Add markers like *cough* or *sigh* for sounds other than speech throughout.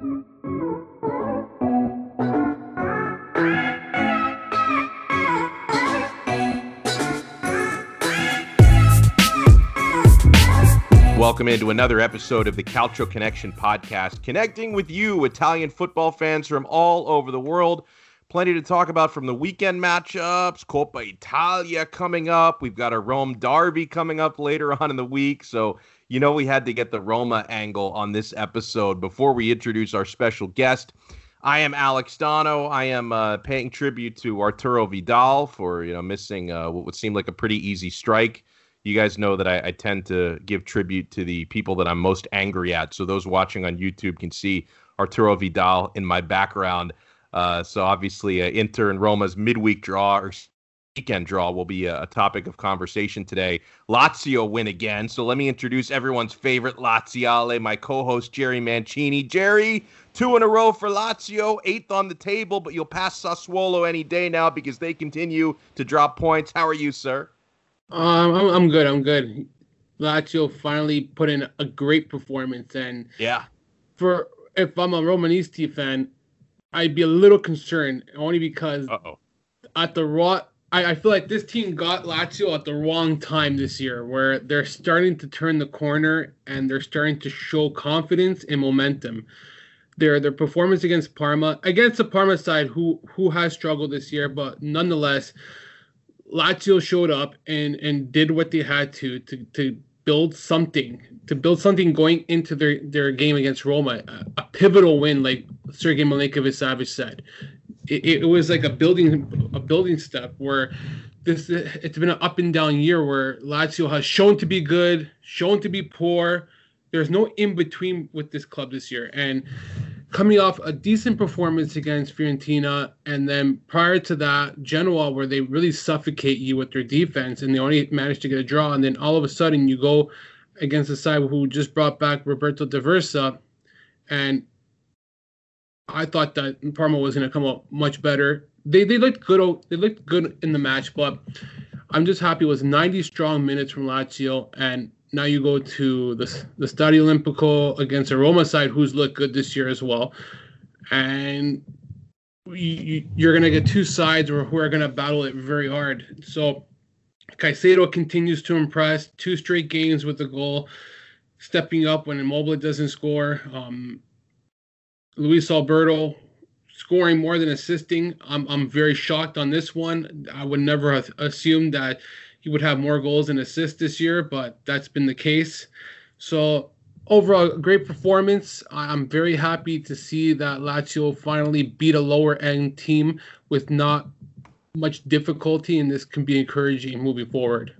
Welcome into another episode of the Calcio Connection podcast, connecting with you, Italian football fans from all over the world. Plenty to talk about from the weekend matchups, Coppa Italia coming up. We've got a Rome Derby coming up later *laughs* on in the week. So, you know, we had to get the Roma angle on this episode before we introduce our special guest. I am Alex Dono. I am uh, paying tribute to Arturo Vidal for, you know, missing uh, what would seem like a pretty easy strike you guys know that I, I, tend to give tribute to the people that I'm most angry at. So those watching on YouTube can see Arturo Vidal in my background. Uh, so obviously, uh, Inter and Roma's midweek draw or weekend draw will be a, a, topic of conversation today. Lazio win again. So let me introduce everyone's favorite Laziale, my co-host Jerry Mancini. Jerry, two in a row for Lazio, eighth on the table, but you'll pass Sassuolo any day now because they continue to drop points. How are you, sir? Um, I'm, I'm good. I'm good. Lazio finally put in a great performance, and yeah, for if I'm a Romanisti fan, I'd be a little concerned only because Uh-oh. at the raw, I, I feel like this team got Lazio at the wrong time this year, where they're starting to turn the corner and they're starting to show confidence and momentum. Their their performance against Parma, against the Parma side, who who has struggled this year, but nonetheless Lazio showed up and and did what they had to to to build something to build something going into their their game against Roma, a, a pivotal win, like Sergei Milinkovic-Savic said. It, it, was like a building a building step where this it's been an up and down year where Lazio has shown to be good, shown to be poor. There's no in between with this club this year, and coming off a decent performance against Fiorentina, and then prior to that, Genoa, where they really suffocate you with their defense, and they only managed to get a draw, and then all of a sudden you go against a side who just brought back Roberto D'Aversa, and I thought that Parma was going to come out much better. They they looked good. They looked good in the match, but I'm just happy it was 90 strong minutes from Lazio, and now you go to the the Stadio Olimpico against a Roma side who's looked good this year as well, and you, you're going to get two sides who are going to battle it very hard. So Caicedo continues to impress. Two straight games with the goal, stepping up when Immobile doesn't score. Um, Luis Alberto scoring more than assisting. I'm I'm very shocked on this one. I would never have assumed that he would have more goals and assists this year, but that's been the case. So overall, great performance. I'm very happy to see that Lazio finally beat a lower end team with not much difficulty, and this can be encouraging moving forward.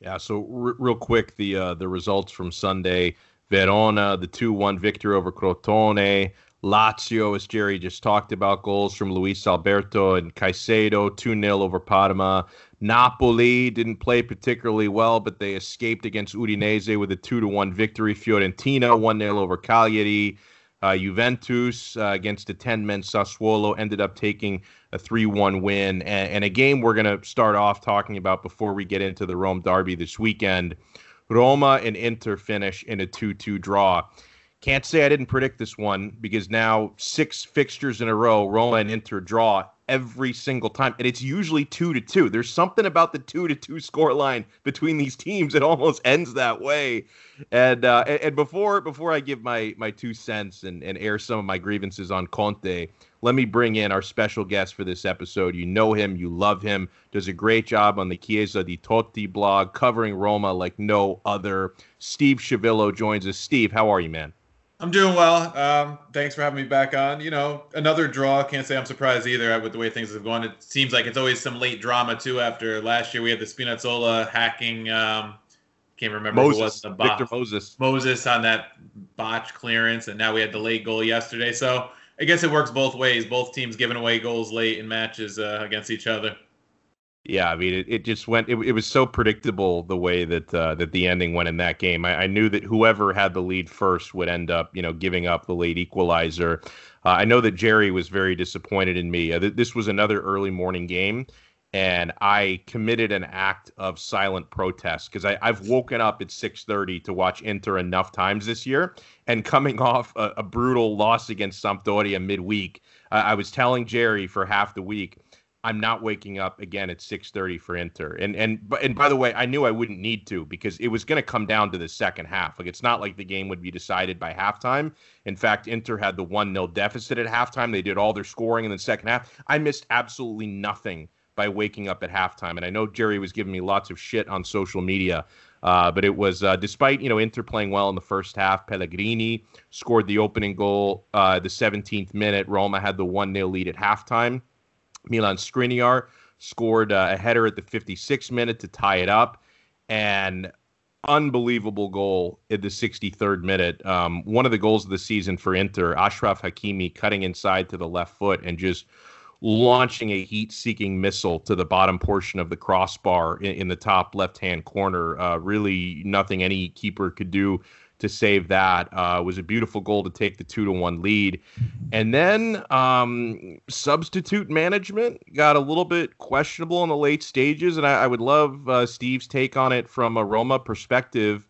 Yeah. So r- real quick, the uh, the results from Sunday: Verona, the two one victory over Crotone. Lazio, as Jerry just talked about, goals from Luis Alberto and Caicedo, 2 0 over Parma. Napoli didn't play particularly well, but they escaped against Udinese with a 2 to 1 victory. Fiorentina 1 0 over Cagliari. Uh, Juventus uh, against the 10 men Sassuolo ended up taking a 3 1 win. And, and, a game we're going to start off talking about before we get into the Rome Derby this weekend. Roma and Inter finish in a 2 2 draw. Can't say I didn't predict this one because now six fixtures in a row, Roma and Inter draw every single time, and it's usually two to two. There's something about the two to two score line between these teams; it almost ends that way. And uh, and before before I give my my two cents and and air some of my grievances on Conte, let me bring in our special guest for this episode. You know him, you love him, does a great job on the Chiesa di Totti blog, covering Roma like no other. Steve Chiavillo joins us. Steve, how are you, man? I'm doing well. Um, thanks for having me back on. You know, another draw. Can't say I'm surprised either with the way things have gone. It seems like it's always some late drama too. After last year, we had the Spinazzola hacking. Um, can't remember Moses, who was the Victor Moses. Moses on that botch clearance, and now we had the late goal yesterday. So I guess it works both ways. Both teams giving away goals late in matches uh, against each other. Yeah, I mean, it, it just went. It, it was so predictable the way that uh, that the ending went in that game. I, I, knew that whoever had the lead first would end up, you know, giving up the late equalizer. Uh, I know that Jerry was very disappointed in me. Uh, th- this was another early morning game, and I committed an act of silent protest because I've woken up at 6:30 to watch Inter enough times this year, and coming off a, a brutal loss against Sampdoria midweek, I was telling Jerry for half the week. I'm not waking up again at 6:30 for Inter. And and and by the way, I knew I wouldn't need to because it was going to come down to the second half. Like it's not like the game would be decided by halftime. In fact, Inter had the 1-0 deficit at halftime. They did all their scoring in the second half. I missed absolutely nothing by waking up at halftime. And I know Jerry was giving me lots of shit on social media. Uh, but it was uh, despite you know Inter playing well in the first half. Pellegrini scored the opening goal, uh, the 17th minute. Roma had the one 0 lead at halftime. Milan Skriniar scored uh, a header at the 56th minute to tie it up, and unbelievable goal in the 63rd minute. Um, one of the goals of the season for Inter. Ashraf Hakimi cutting inside to the left foot and just launching a heat seeking missile to the bottom portion of the crossbar in, in the top left hand corner. Uh, really, nothing any keeper could do to save that. Uh, was a beautiful goal to take the two to one lead. And then um, substitute management got a little bit questionable in the late stages. And I, I would love uh, Steve's take on it from a Roma perspective.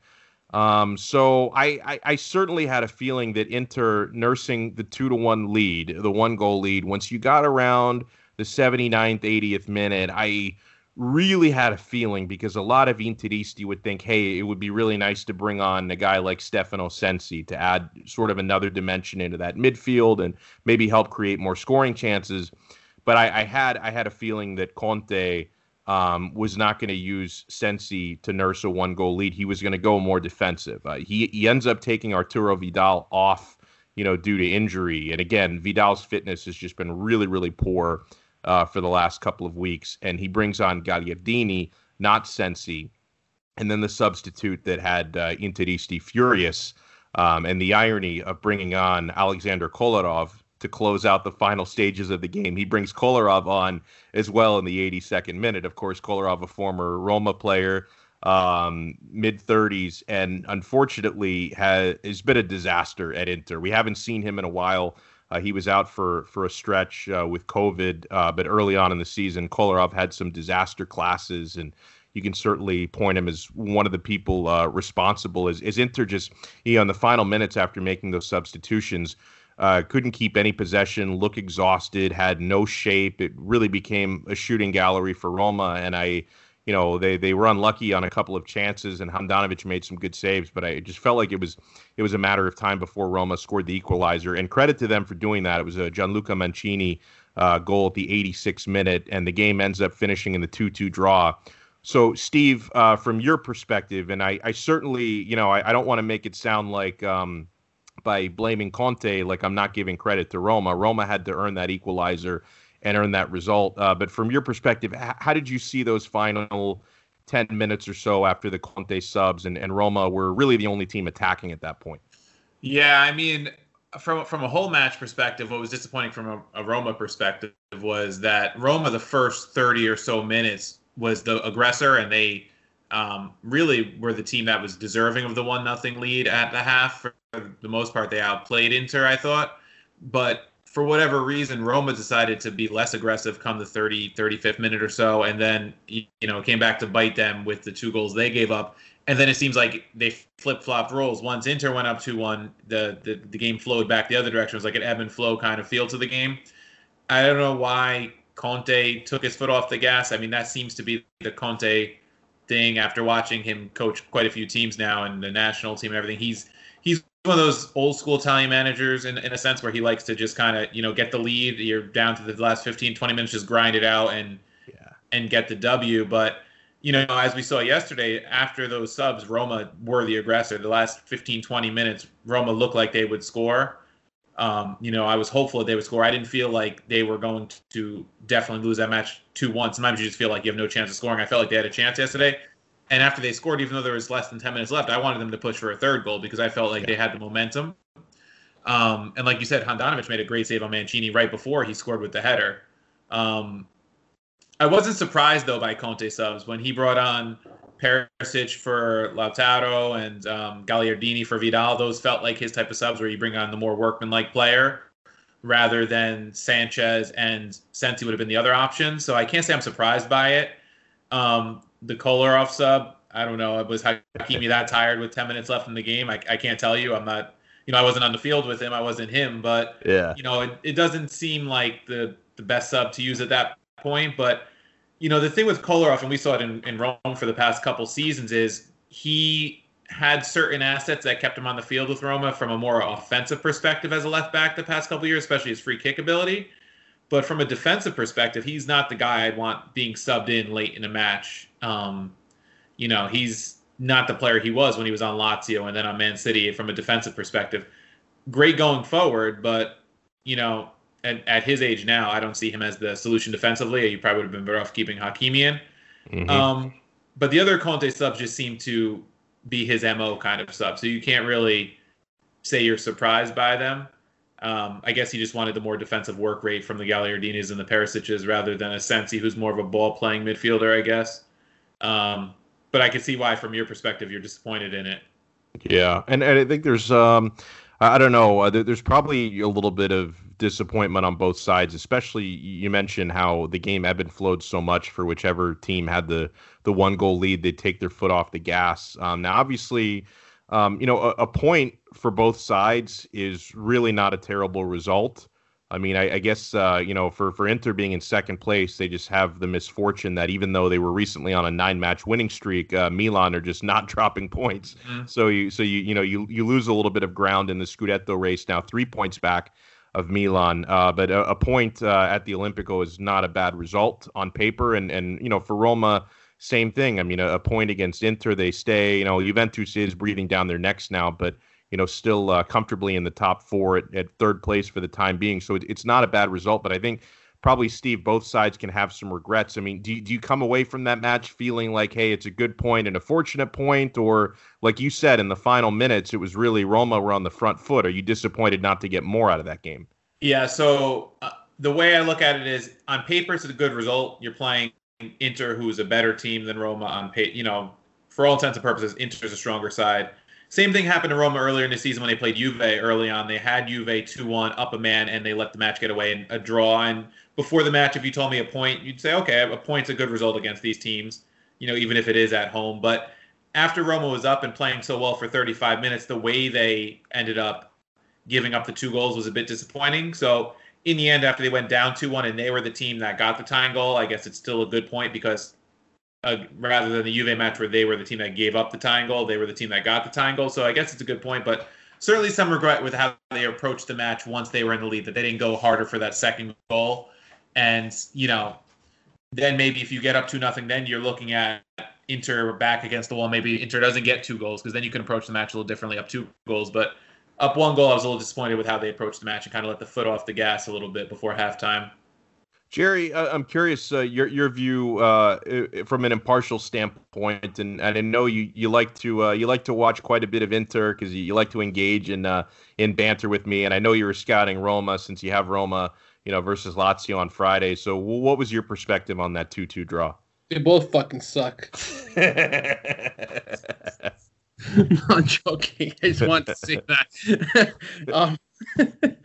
Um, so I, I, I, certainly had a feeling that Inter nursing the two to one lead, the one goal lead, once you got around the 79th, 80th minute, I really had a feeling because a lot of Interisti would think, hey, it would be really nice to bring on a guy like Stefano Sensi to add sort of another dimension into that midfield and maybe help create more scoring chances. But I, I had I had a feeling that Conte um, was not going to use Sensi to nurse a one goal lead. He was going to go more defensive. Uh, he, he ends up taking Arturo Vidal off, you know, due to injury. And again, Vidal's fitness has just been really, really poor uh, for the last couple of weeks. And he brings on Gagliardini, not Sensi. And then the substitute that had uh, Interisti furious. Um, and the irony of bringing on Alexander Kolarov, to close out the final stages of the game. He brings Kolarov on as well in the 82nd minute. Of course, Kolarov, a former Roma player, um, mid 30s, and unfortunately has, has been a disaster at Inter. We haven't seen him in a while. Uh, he was out for for a stretch uh, with COVID, uh, but early on in the season, Kolarov had some disaster classes, and you can certainly point him as one of the people uh, responsible. As, as Inter just, you know, the final minutes after making those substitutions, uh, couldn't keep any possession, look exhausted, had no shape. It really became a shooting gallery for Roma, and I, you know, they they were unlucky on a couple of chances, and Handanovic made some good saves, but I just felt like it was it was a matter of time before Roma scored the equalizer. And credit to them for doing that. It was a Gianluca Mancini uh, goal at the 86th minute, and the game ends up finishing in the 2-2 draw. So, Steve, uh, from your perspective, and I, I certainly, you know, I, I don't want to make it sound like. Um, by blaming Conte like I'm not giving credit to Roma. Roma had to earn that equalizer and earn that result. Uh, but from your perspective, how did you see those final 10 minutes or so after the Conte subs and, and Roma were really the only team attacking at that point? Yeah, I mean, from from a whole match perspective, what was disappointing from a, a Roma perspective was that Roma, the first 30 or so minutes, was the aggressor, and they um, really were the team that was deserving of the one nothing lead at the half. For the most part, they outplayed Inter, I thought. But for whatever reason, Roma decided to be less aggressive come the 30, 35th minute or so, and then you know came back to bite them with the two goals they gave up. And then it seems like they flip flopped roles. Once Inter went up two one, the, the the game flowed back the other direction. It was like an ebb and flow kind of feel to the game. I don't know why Conte took his foot off the gas. I mean, that seems to be the Conte thing after watching him coach quite a few teams now and the national team and everything. He's he's one of those old school Italian managers in, in a sense where he likes to just kind of, you know, get the lead. You're down to the last 15, 20 minutes, just grind it out and yeah. and get the W. But, you know, as we saw yesterday, after those subs, Roma were the aggressor. The last 15, 20 minutes, Roma looked like they would score. Um, you know, I was hopeful that they would score. I didn't feel like they were going to definitely lose that match 2 1. Sometimes you just feel like you have no chance of scoring. I felt like they had a chance yesterday. And after they scored, even though there was less than 10 minutes left, I wanted them to push for a third goal because I felt like yeah. they had the momentum. Um, and like you said, Handanovic made a great save on Mancini right before he scored with the header. Um, I wasn't surprised though by Conte subs when he brought on Perisic for Lautaro and um, Gagliardini for Vidal. Those felt like his type of subs where you bring on the more workmanlike player. rather than Sanchez and Sensi would have been the other option. So I can't say I'm surprised by it. Um, the Kolarov sub, I don't know. It was Hakimi that tired with 10 minutes left in the game? I, I can't tell you. I'm not, you know, I wasn't on the field with him. I wasn't him, but yeah, you know, it, it doesn't seem like the the best sub to use at that point. But you know, the thing with Kolarov, and we saw it in, in Rome for the past couple seasons, is he had certain assets that kept him on the field with Roma from a more offensive perspective as a left back the past couple years, especially his free kick ability. But from a defensive perspective, he's not the guy I'd want being subbed in late in a match. Um, you know, he's not the player he was when he was on Lazio and then on Man City from a defensive perspective. Great going forward, but you know, at, at his age now, I don't see him as the solution defensively. You probably would have been better off keeping Hakimi in. Mm-hmm. Um, but the other Conte subs just seem to be his mo kind of sub, so you can't really say you're surprised by them. Um, I guess he just wanted the more defensive work rate from the Gagliardinis and the Perisic's rather than a Sensi who's more of a ball playing midfielder, I guess. Um, but I can see why, from your perspective, you're disappointed in it. Yeah, and, and I think there's um, I don't know, uh, there's probably a little bit of disappointment on both sides. Especially you mentioned how the game ebbed and flowed so much for whichever team had the the one goal lead, they'd take their foot off the gas. Um, now, obviously, um, you know, a, a, point for both sides is really not a terrible result. I mean, I, I guess uh, you know for for Inter being in second place, they just have the misfortune that even though they were recently on a nine match winning streak, uh, Milan are just not *laughs* dropping points. Mm-hmm. So you so you you know you you lose a little bit of ground in the Scudetto race now, three points back of Milan. Uh, but a, a point uh, at the Olimpico is not a bad result on paper, and and you know for Roma. Same thing. I mean, a, a point against Inter, they stay. You know, Juventus is breathing down their necks now, but you know, still uh, comfortably in the top four at, at, third place for the time being. So it, it's not a bad result, but I think probably Steve, both sides can have some regrets. I mean, do do you come away from that match feeling like, hey, it's a good point and a fortunate point, or like you said in the final minutes, it was really Roma were on the front foot? Are you disappointed not to get more out of that game? Yeah. So uh, the way I look at it is, on paper, it's a good result. You're playing Inter, who is a better team than Roma on pay. You know, for all intents and purposes, Inter's a stronger side. Same thing happened to Roma earlier in the season when they played Juve early on. They had Juve 2 1 up a man and they let the match get away in a draw. And before the match, if you told me a point, you'd say, okay, a point's a good result against these teams, you know, even if it is at home. But after Roma was up and playing so well for 35 minutes, the way they ended up giving up the two goals was a bit disappointing. So in the end, after they went down 2 1 and they were the team that got the tying goal, I guess it's still a good point because uh, rather than the Juve match where they were the team that gave up the tying goal, they were the team that got the tying goal. So I guess it's a good point, but certainly some regret with how they approached the match once they were in the lead that they didn't go harder for that second goal. And you know, then maybe if you get up to nothing, then you're looking at Inter back against the wall. Maybe Inter doesn't get two goals because then you can approach the match a little differently up two goals. But up one goal, I was a little disappointed with how they approached the match and kind of let the foot off the gas a little bit before halftime. Jerry, I'm curious uh, your your view uh, from an impartial standpoint, and, and I know you, you like to uh, you like to watch quite a bit of Inter because you, you, like to engage in uh, in banter with me, and I know you were scouting Roma since you have Roma, you know, versus Lazio on Friday. So, what was your perspective on that two two draw? They both fucking suck. *laughs* *laughs* Not joking. I just want to say that. *laughs* um, *laughs*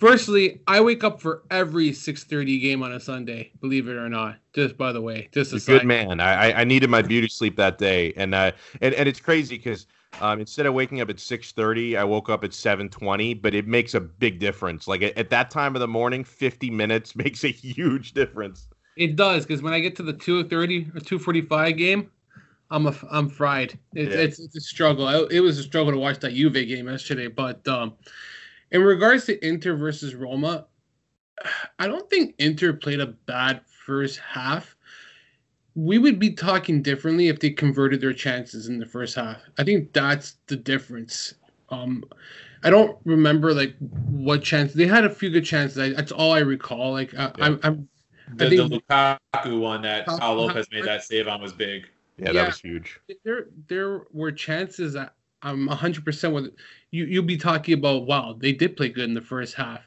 Firstly, I wake up for every 6:30 game on a Sunday. Believe it or not. Just by the way, just a good man. I I needed my beauty sleep that day, and uh, and and it's crazy because um, instead of waking up at 6:30, I woke up at 7:20. But it makes a big difference. Like at, at that time of the morning, 50 minutes makes a huge difference. It does because when I get to the 2:30 or 2:45 game, I'm a, I'm fried. It's, yeah. it's, it's a struggle. I, it was a struggle to watch that Juve game yesterday, but um, in regards to Inter versus Roma, I don't think Inter played a bad first half. We would be talking differently if they converted their chances in the first half. I think that's the difference. Um, I don't remember like what chance they had a few good chances. I, that's all I recall. Like I, yeah. I'm the, the Lukaku one that Pau Lopez made that save on was big. Yeah, yeah, that was huge. There, there were chances that I'm 100 percent with you you'll be talking about wow they did play good in the first half.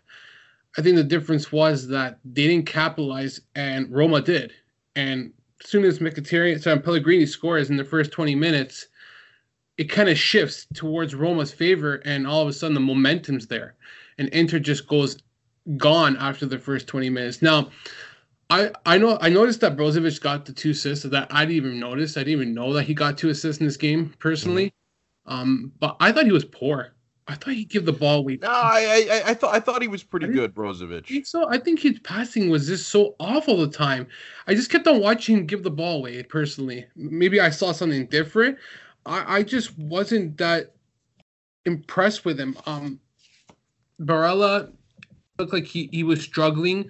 I think the difference was that they didn't capitalize and Roma did. And as soon as Mkhitaryan, so Pellegrini scores in the first 20 minutes, it kind of shifts towards Roma's favor, and all of a sudden the momentum's there, and Inter just goes gone after the first 20 minutes. Now, I I know I noticed that Brozovic got the two assists that I didn't even notice. I didn't even know that he got two assists in this game personally. Mm-hmm. Um, but I thought he was poor. I thought he'd give the ball away. No, I, I, I thought I thought he was pretty good, Brozovic. So I think his passing was just so awful the time. I just kept on watching him give the ball away. Personally, maybe I saw something different. I, I just wasn't that impressed with him. Um, Barella looked like he, he was struggling.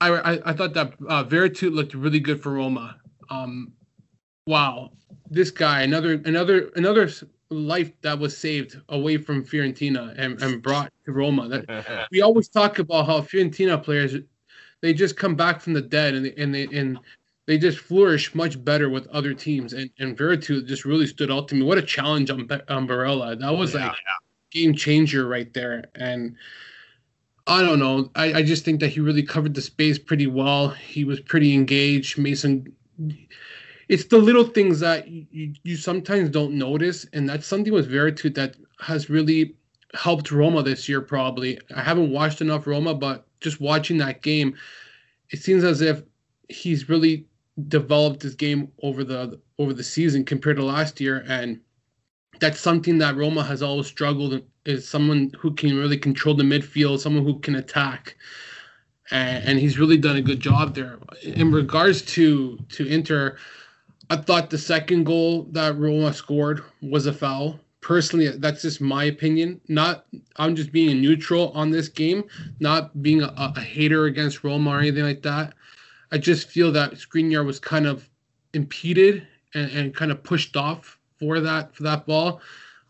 I, I, I thought that uh, Veretout looked really good for Roma. Um, wow, this guy another another another life that was saved away from Fiorentina and, and brought to Roma. That *laughs* we always talk about how Fiorentina players they just come back from the dead and they, and they and they just flourish much better with other teams. And and Veretout just really stood out to me. What a challenge on, on Barella. That was yeah, like yeah. game changer right there. And I don't know. I, I just think that he really covered the space pretty well. He was pretty engaged. Mason it's the little things that you, you sometimes don't notice, and that's something with Veretout that has really helped Roma this year. Probably I haven't watched enough Roma, but just watching that game, it seems as if he's really developed his game over the over the season compared to last year, and that's something that Roma has always struggled is someone who can really control the midfield, someone who can attack. And, and he's really done a good job there. In regards to to Inter, I thought the second goal that Roma scored was a foul. Personally, that's just my opinion. Not I'm just being neutral on this game, not being a, a hater against Roma or anything like that. I just feel that Skriniar was kind of impeded and, and kind of pushed off for that for that ball.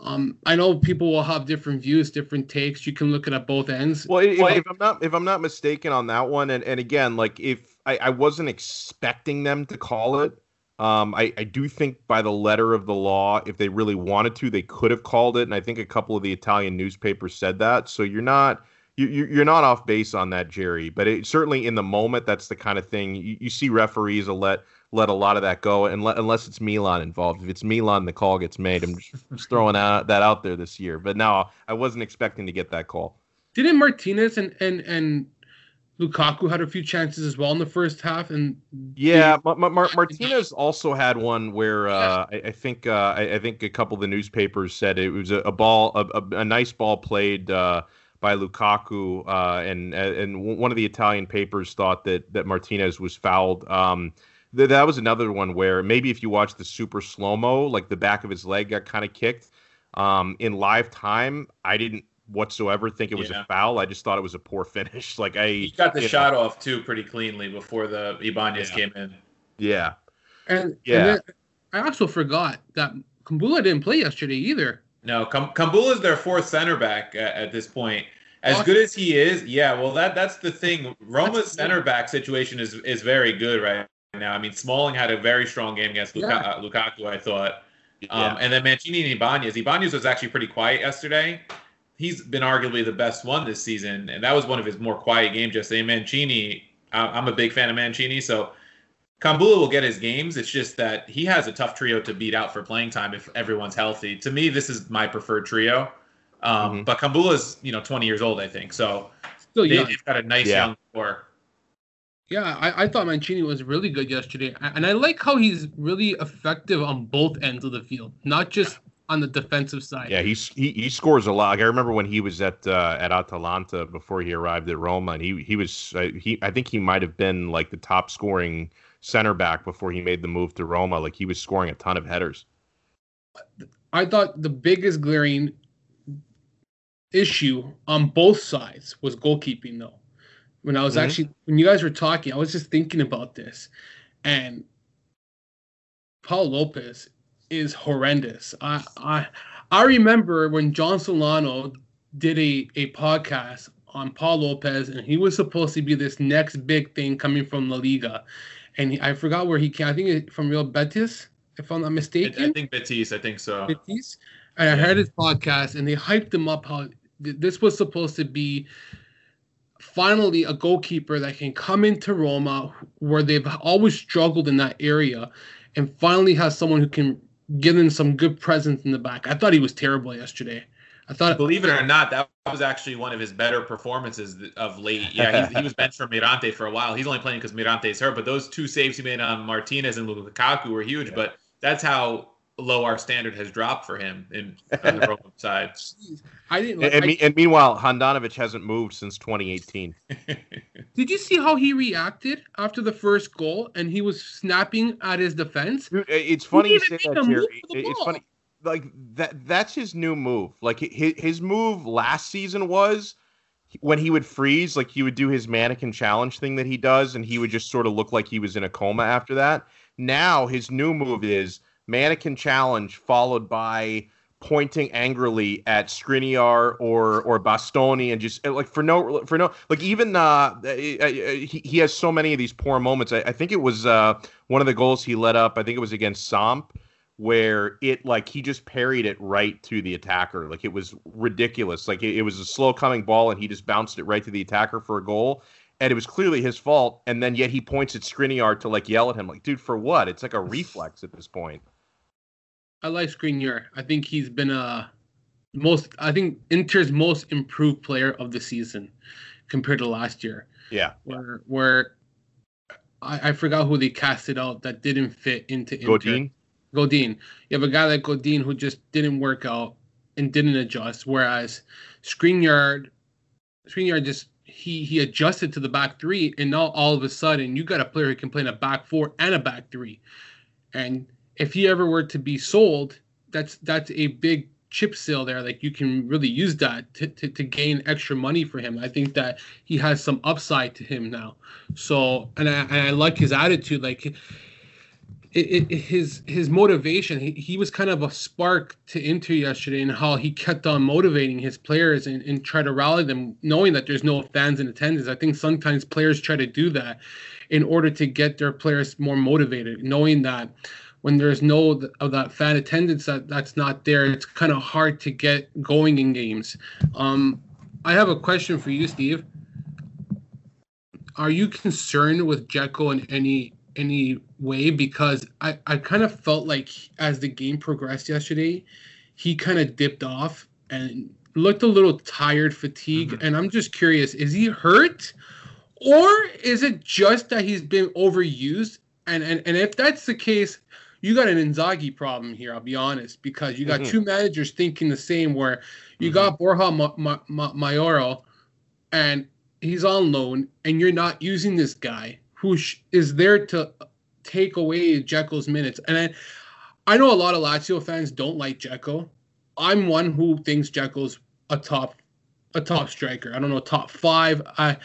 Um, I know people will have different views, different takes. You can look at it at both ends. Well, if, if, I'm not if I'm not mistaken on that one, and, and again, like if I, I wasn't expecting them to call it, um, I, I do think by the letter of the law, if they really wanted to, they could have called it, and I think a couple of the Italian newspapers said that. So you're not you, you're not off base on that, Jerry. But it, certainly in the moment, that's the kind of thing you, you see referees will let let a lot of that go, and unless it's Milan involved. If it's Milan, the call gets made. I'm just, *laughs* throwing out, that out there this year. But now I wasn't expecting to get that call. Didn't Martinez and and and Lukaku had a few chances as well in the first half, and yeah, Mar- Martinez also had one where uh, I, I, think uh, I, I, think a couple of the newspapers said it was a, a ball, a, a, a, nice ball played uh, by Lukaku, uh, and and one of the Italian papers thought that that Martinez was fouled. Um, th- that was another one where maybe if you watch the super slow mo, like the back of his leg got kind of kicked. Um, in live time, I didn't whatsoever think it was yeah. a foul. I just thought it was a poor *laughs* finish. Like I he got the shot know. off too pretty cleanly before the Ibanez yeah. came in. Yeah. And yeah. And I also forgot that Kumbulla didn't play yesterday either. No, Kumbulla is their fourth center back at, at this point. As awesome. good as he is, yeah. Well, that that's the thing. Roma's center back situation is is very good right now. I mean, Smalling had a very strong game against Luka, yeah. uh, Lukaku. I thought. Yeah. Um, and then Mancini and Ibanez. Ibanez was actually pretty quiet yesterday he's been arguably the best one this season, and that was one of his more quiet games yesterday. Mancini, I'm a big fan of Mancini, so Kumbulla will get his games. It's just that he has a tough trio to beat out for playing time if everyone's healthy. To me, this is my preferred trio. Um, mm-hmm. But Kumbulla's, you know, 20 years old, I think. So Still they, have got a nice yeah. young core. Yeah, I, I thought Mancini was really good yesterday, and I like how he's really effective on both ends of the field, not just on the defensive side. Yeah, he's, he he scores a lot. Like I remember when he was at uh, at Atalanta before he arrived at Roma, and he he was uh, he I think he might have been like the top scoring center back before he made the move to Roma. Like he was scoring a ton of headers. I thought the biggest glaring issue on both sides was goalkeeping, though. When I was mm-hmm. actually when you guys were talking, I was just thinking about this, and Pau Lopez is horrendous. I I I remember when John Solano did a, a podcast on Pau Lopez, and he was supposed to be this next big thing coming from La Liga, and he, I forgot where he came. I think from Real Betis, if I'm not mistaken. I, I think Betis. I think so. Betis. And I heard his podcast, and they hyped him up how this was supposed to be finally a goalkeeper that can come into Roma, where they've always struggled in that area, and finally has someone who can given some good presence in the back. I thought he was terrible yesterday. I thought, believe it or not, that was actually one of his better performances of late. Yeah, he, he was *laughs* benched for Mirante for a while. He's only playing because Mirante is hurt, but those two saves he made on Martinez and Lukaku were huge. Yeah. But that's how low our standard has dropped for him in *laughs* on the Roma side. I didn't. and, I, and, meanwhile, Handanovic hasn't moved since 2018. *laughs* Did you see how he reacted after the first goal? And he was snapping at his defense. Dude, it's funny you say that, Jerry. It's funny. Like that. That's his new move. Like his his move last season was when he would freeze, like he would do his mannequin challenge thing that he does, and he would just sort of look like he was in a coma after that. Now his new move is mannequin challenge followed by pointing angrily at Skriniar or or Bastoni and just like for no for no like even uh he, he has so many of these poor moments. I, I think it was uh one of the goals he let up. I think it was against Samp where it like he just parried it right to the attacker. Like it was ridiculous. Like it, it was a slow coming ball and he just bounced it right to the attacker for a goal and it was clearly his fault. And then yet he points at Skriniar to like yell at him, like, dude, for what? It's like a reflex at this point. I like Skriniar. I think he's been a most. I think Inter's most improved player of the season compared to last year. Yeah. Where where I, I forgot who they casted out that didn't fit into Inter. Godin. Godin. You have a guy like Godin who just didn't work out and didn't adjust, whereas Skriniar, Skriniar just he he adjusted to the back three, and now all of a sudden you got a player who can play in a back four and a back three, and if he ever were to be sold, that's that's a big chip sale there. Like you can really use that to, to, to, gain extra money for him. I think that he has some upside to him now. So and I, and I like his attitude. Like it, it, his his motivation. He, he was kind of a spark to Inter yesterday, and how he kept on motivating his players and, and try to rally them, knowing that there's no fans in attendance. I think sometimes players try to do that in order to get their players more motivated, knowing that when there's no of that fan attendance that that's not there, it's kind of hard to get going in games. Um, I have a question for you, Steve. Are you concerned with Dzeko in any any way? Because I, I kind of felt like as the game progressed yesterday, he kind of dipped off and looked a little tired, fatigued. Mm-hmm. And I'm just curious, is he hurt? Or is it just that he's been overused? And, and and if that's the case, you got an Inzaghi problem here. I'll be honest, because you got mm-hmm. two managers thinking the same. Where you mm-hmm. got Borja Ma- Ma- Ma- Mayoral, and he's on loan, and you're not using this guy who sh- is there to take away Dzeko's minutes. And I, I know a lot of Lazio fans don't like Dzeko. I'm one who thinks Dzeko's a top, a top striker. I don't know, top five. I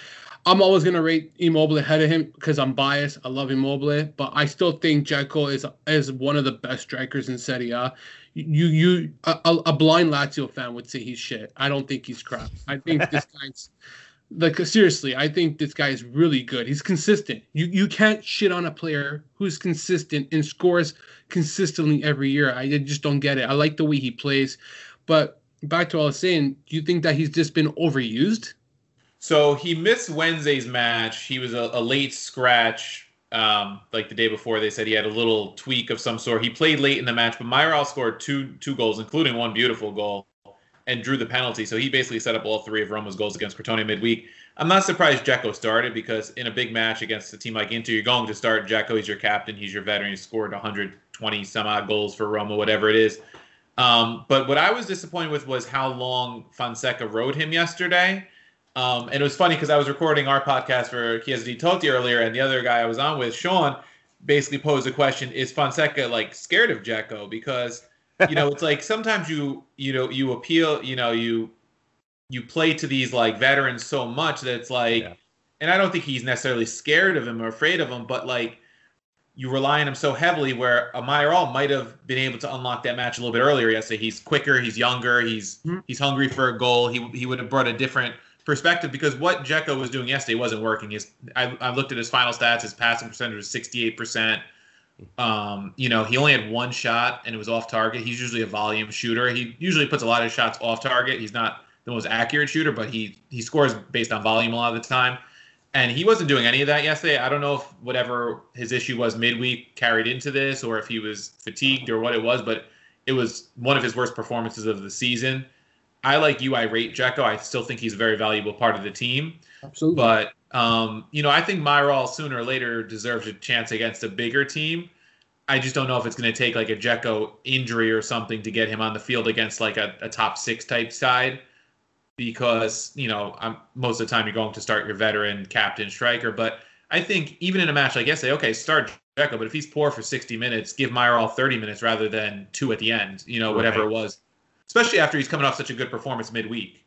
I'm always gonna rate Immobile ahead of him because I'm biased. I love Immobile, but I still think Dzeko is is one of the best strikers in Serie A. You you a, a blind Lazio fan would say he's shit. I don't think he's crap. I think *laughs* this guy's like seriously. I think this guy is really good. He's consistent. You you can't shit on a player who's consistent and scores consistently every year. I just don't get it. I like the way he plays, but back to what I was saying. Do you think that he's just been overused? So he missed Wednesday's match. He was a, a late scratch. Um, like the day before, they said he had a little tweak of some sort. He played late in the match, but Mayoral scored two two goals, including one beautiful goal, and drew the penalty. So he basically set up all three of Roma's goals against Crotone midweek. I'm not surprised Dzeko started because in a big match against a team like Inter, you're going to start Dzeko. He's your captain. He's your veteran. He scored 120 some odd goals for Roma, whatever it is. Um, but what I was disappointed with was how long Fonseca rode him yesterday. Um, and it was funny because I was recording our podcast for Chiesa di Totti earlier, and the other guy I was on with, Sean, basically posed a question: Is Fonseca like scared of Dzeko? Because you know, it's like *laughs* sometimes you you know you appeal, you know, you you play to these like veterans so much that it's like, yeah. and I don't think he's necessarily scared of him or afraid of him, but like you rely on him so heavily where a Mayoral might have been able to unlock that match a little bit earlier yesterday. He's quicker, he's younger, he's mm-hmm. he's hungry for a goal. He he would have brought a different perspective because what Dzeko was doing yesterday wasn't working. His I, I looked at his final stats. His passing percentage was 68 percent. Um, you know, he only had one shot and it was off target. He's usually a volume shooter. He usually puts a lot of shots off target. He's not the most accurate shooter, but he he scores based on volume a lot of the time. And he wasn't doing any of that yesterday. I don't know if whatever his issue was midweek carried into this or if he was fatigued or what it was, but it was one of his worst performances of the season. I like you. I rate Dzeko. I still think he's a very valuable part of the team. Absolutely. But um, you know, I think Mayoral sooner or later deserves a chance against a bigger team. I just don't know if it's going to take like a Dzeko injury or something to get him on the field against like a, a top six type side, because you know I'm, most of the time you're going to start your veteran captain striker. But I think even in a match like yesterday, okay, start Dzeko, but if he's poor for 60 minutes, give Mayoral 30 minutes rather than two at the end. You know, whatever right. it was, especially after he's coming off such a good performance midweek.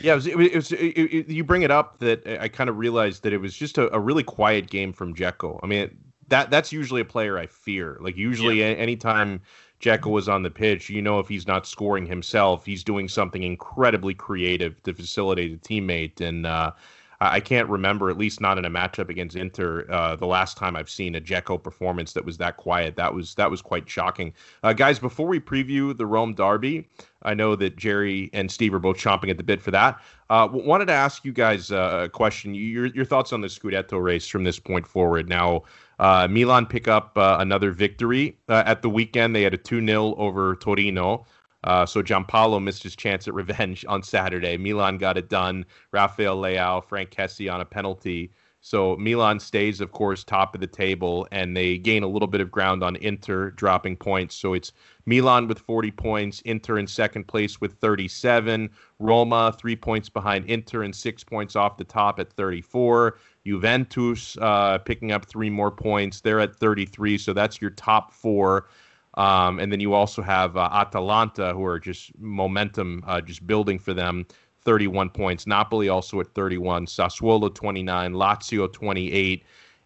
Yeah, it was. It was it, it, you bring it up that I kind of realized that it was just a, a really quiet game from Dzeko. I mean, that that's usually a player I fear. Like usually, yeah. anytime Dzeko was on the pitch, you know, if he's not scoring himself, he's doing something incredibly creative to facilitate a teammate. And uh, I can't remember, at least not in a matchup against Inter, uh, the last time I've seen a Dzeko performance that was that quiet. That was that was quite shocking. Uh, guys, before we preview the Rome derby, I know that Jerry and Steve are both chomping at the bit for that. Uh, wanted to ask you guys uh, a question. Your your thoughts on the Scudetto race from this point forward. Now, uh, Milan pick up uh, another victory at the weekend. They had a two 0 over Torino. Uh, so Giampaolo missed his chance at revenge on Saturday. *laughs* Milan got it done. Rafael Leao, Frank Kessie on a penalty. So Milan stays, of course, top of the table, and they gain a little bit of ground on Inter, dropping points. So it's Milan with 40 points, Inter in second place with 37, Roma three points behind Inter and six points off the top at 34. Juventus uh, picking up three more points. They're at 33. So that's your top four. Um, and then you also have uh, Atalanta, who are just momentum, uh, just building for them. 31 points. Napoli also at 31. Sassuolo 29. Lazio 28.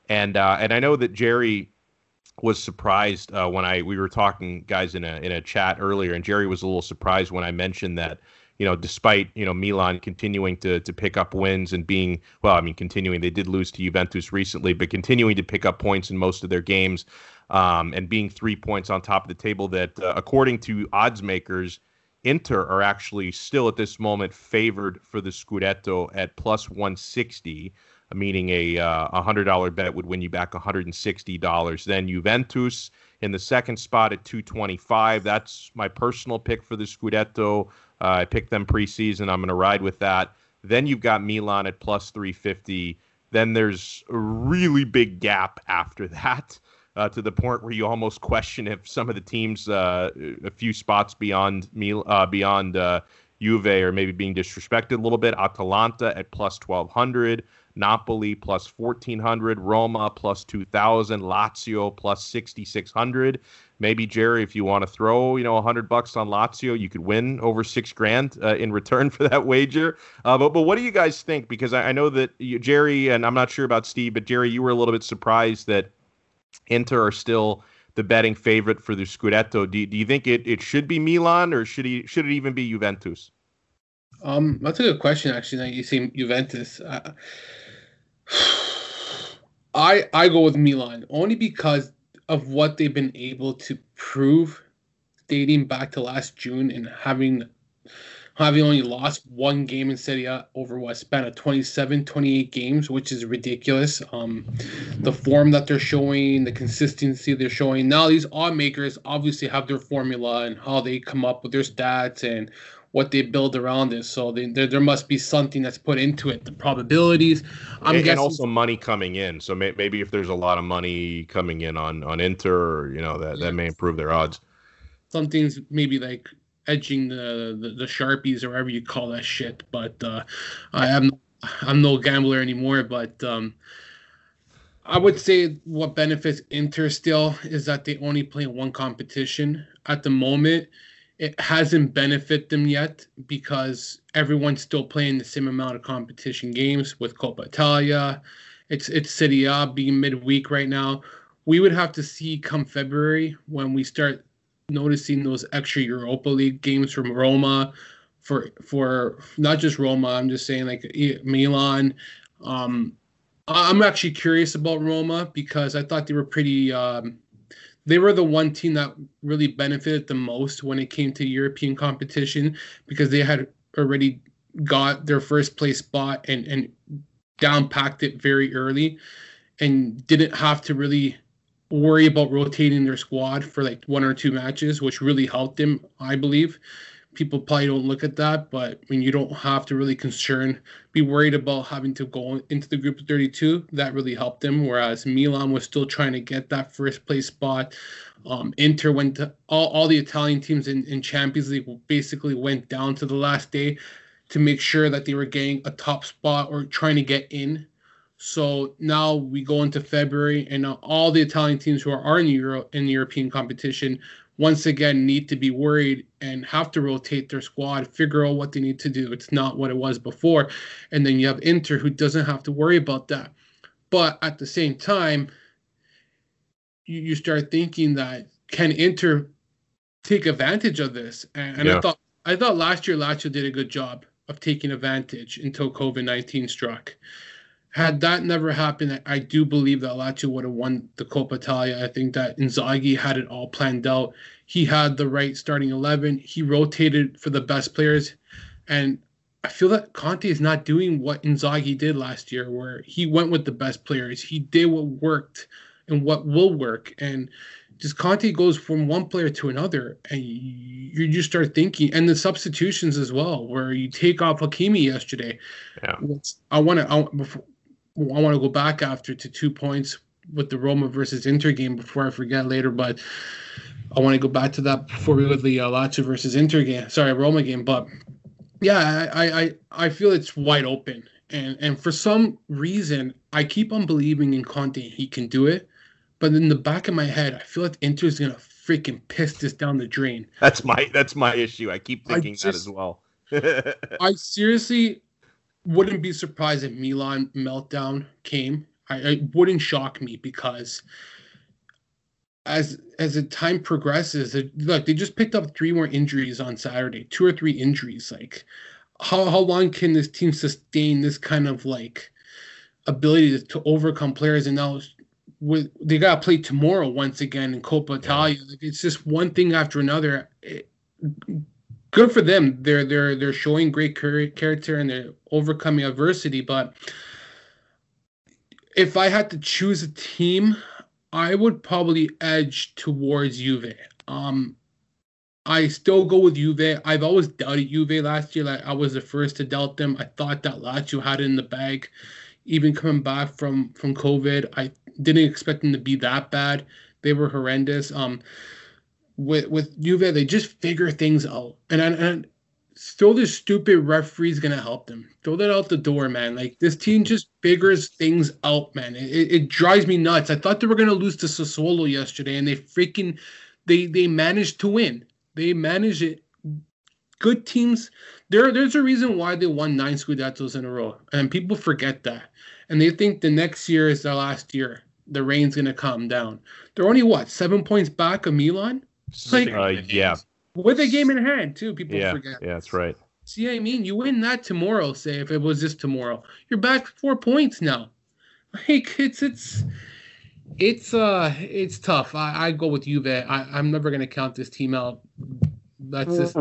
And uh, and I know that Jerry was surprised uh, when I we were talking guys in a in a chat earlier, and Jerry was a little surprised when I mentioned that you know, despite you know Milan continuing to to pick up wins and being well, I mean, continuing they did lose to Juventus recently, but continuing to pick up points in most of their games um, and being three points on top of the table. That uh, according to odds makers, Inter are actually still at this moment favored for the Scudetto at plus 160 meaning a uh, hundred dollar bet would win you back hundred and sixty dollars. Then Juventus in the second spot at two twenty five. That's my personal pick for the Scudetto. Uh, I picked them preseason. I'm going to ride with that. Then you've got Milan at plus three fifty. Then there's a really big gap after *laughs* that uh, to the point where you almost question if some of the teams uh, a few spots beyond Mil- uh, beyond uh, Juve are maybe being disrespected a little bit. Atalanta at plus 1200, Napoli plus 1400, Roma plus 2000, Lazio plus 6600. Maybe Jerry, if you want to throw, you know, 100 bucks on Lazio, you could win over six grand uh, in return *laughs* for that wager. Uh, but but what do you guys think? Because I, I know that you, Jerry and I'm not sure about Steve, but Jerry, you were a little bit surprised that Inter are still the betting favorite for the Scudetto. Do, do you think it, it should be Milan or should he should it even be Juventus? Um, that's a good question. Actually, now you see Juventus. Uh, I I go with Milan only because of what they've been able to prove dating back to last June and having having only lost one game in Serie A over what span of 27, 28 games, which is ridiculous. Um, the form that they're showing, the consistency they're showing. Now these odd makers obviously have their formula and how they come up with their stats and what they build around it. So they, there, there must be something that's put into it. The probabilities. I'm and, guessing, and also money coming in. So may, maybe if there's a lot of money coming in on on Inter, you know that that may improve their odds. Some things maybe like edging the, the, the sharpies or whatever you call that shit. But uh, I am I'm no gambler anymore. But um, I would say what benefits Inter still is that they only play one competition at the moment. It hasn't benefited them yet because everyone's still playing the same amount of competition games with Coppa Italia. It's it's Serie A being midweek right now. We would have to see come February when we start noticing those extra Europa League games from Roma for for not just Roma. I'm just saying like Milan. Um, I'm actually curious about Roma because I thought they were pretty. Um, they were the one team that really benefited the most when it came to European competition because they had already got their first place spot and and down packed it very early and didn't have to really worry about rotating their squad for like one or two matches, which really helped him, I believe. People probably don't look at that, but when you don't have to really concern, be worried about having to go into the group of 32, that really helped him. Whereas Milan was still trying to get that first place spot. Um, Inter went to all, all the Italian teams in, in Champions League basically went down to the last day to make sure that they were getting a top spot or trying to get in so now we go into February, and all the Italian teams who are, are in Euro in the European competition once again need to be worried and have to rotate their squad, figure out what they need to do. It's not what it was before, and then you have Inter who doesn't have to worry about that. But at the same time, you, you start thinking that can Inter take advantage of this? And, and yeah. I thought I thought last year Lazio did a good job of taking advantage until COVID nineteen struck had that never happened, I do believe that Lazio would have won the Coppa Italia. I think that Inzaghi had it all planned out. He had the right starting 11. He rotated for the best players. And I feel that Conte is not doing what Inzaghi did last year, where he went with the best players. He did what worked and what will work. And just Conte goes from one player to another, and you, you just start thinking, and the substitutions as well, where you take off Hakimi yesterday. Yeah. I want to, I want to go back after to two points with the Roma versus Inter game before I forget later, but I want to go back to that before we go to the uh, Lazio versus Inter game. Sorry, Roma game, but yeah, I, I I feel it's wide open, and and for some reason I keep on believing in Conte. He can do it, but in the back of my head, I feel like Inter's gonna freaking piss this down the drain. That's my that's my issue. I keep thinking I just, that as well. *laughs* I seriously wouldn't be surprised if Milan meltdown came. I, it wouldn't shock me because as as the time progresses, it, look, they just picked up three more injuries on Saturday, two or three injuries. Like, how how long can this team sustain this kind of like ability to, to overcome players? And now with they got to play tomorrow once again in Coppa Italia. Like, it's just one thing after another. It, good for them. They're they're they're showing great character and they're overcoming adversity. But if I had to choose a team, I would probably edge towards Juve. Um, I still go with Juve. I've always doubted Juve last year. Like I was the first to doubt them. I thought that Lazio had it in the bag. Even coming back from from COVID, I didn't expect them to be that bad. They were horrendous. Um, with with Juve, they just figure things out. And and still, this stupid referee's gonna help them. Throw that out the door, man. Like this team just figures things out, man. It, it drives me nuts. I thought they were gonna lose to Sassuolo yesterday, and they freaking they they managed to win. They managed it. Good teams. There, there's a reason why they won nine Scudettos in a row, and people forget that, and they think the next year is their last year. The rain's gonna calm down. They're only what seven points back of Milan like, uh, yeah. With a game in hand, too. People yeah, forget. Yeah, that's right. See what I mean? You win that tomorrow, say, if it was just tomorrow. You're back four points now. *laughs* Like, it's, it's, it's, uh, it's tough. I, I go with Juve. I, I'm never going to count this team out. That's just.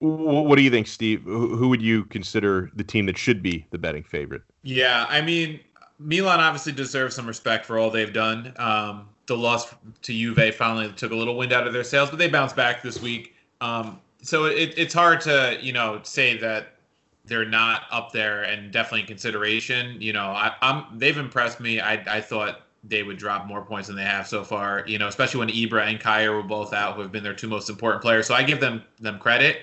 What do you think, Steve? Who would you consider the team that should be the betting favorite? Yeah, I mean, Milan obviously deserves some respect for all they've done. Um, the loss to Juve finally took a little wind out of their sails, but they bounced back this week. Um, so it, it's hard to you know say that they're not up there and definitely in consideration. You know, I, am they've impressed me. I, I thought they would drop more points than they have so far. You know, especially when Ibra and Kjaer were both out, who have been their two most important players. So I give them them credit.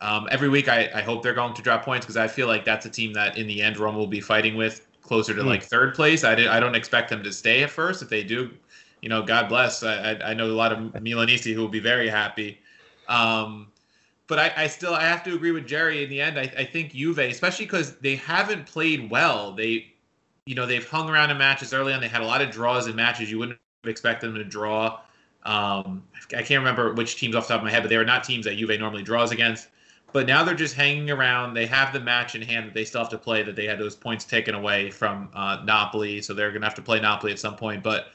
Um, every week, I, I hope they're going to drop points because I feel like that's a team that in the end Rome will be fighting with closer to mm. like third place. I, did, I don't expect them to stay at first. If they do, you know, God bless. I, I know a lot of Milanisti who will be very happy. Um, but I, I, still I have to agree with Jerry in the end. I, I think Juve, especially because they haven't played well. They, you know, they've hung around in matches early on. They had a lot of draws in matches you wouldn't expect them to draw. Um, I can't remember which teams off the top of my head, but they were not teams that Juve normally draws against. But now they're just hanging around. They have the match in hand that they still have to play. That they had those points taken away from uh, Napoli, so they're gonna have to play Napoli at some point. But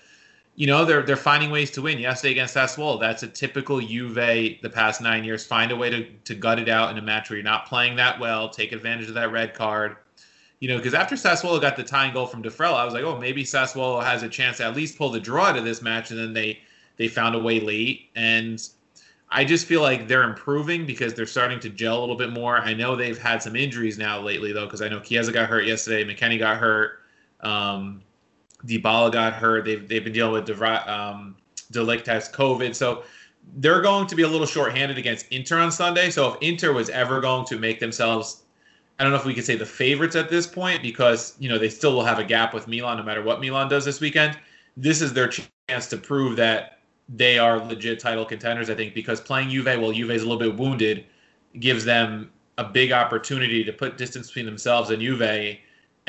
you know they're they're finding ways to win. Yesterday against Sassuolo, that's a typical Juve the past nine years. Find a way to to gut it out in a match where you're not playing that well. Take advantage of that red card. you know, because after Sassuolo got the tying goal from Defrella, I was like, oh, maybe Sassuolo has a chance to at least pull the draw of this match, and then they they found a way late, and I just feel like they're improving because they're starting to gel a little bit more. I know they've had some injuries now lately though, because I know Chiesa got hurt yesterday, McKennie got hurt, um, Dybala got hurt. They've they've been dealing with Devra- um, De Ligt has COVID, so they're going to be a little shorthanded against Inter on Sunday. So if Inter was ever going to make themselves I don't know if we could say the favorites at this point because you know they still will have a gap with Milan no matter what Milan does this weekend. This is their chance to prove that they are legit title contenders. I think because playing Juve while Juve is a little bit wounded gives them a big opportunity to put distance between themselves and Juve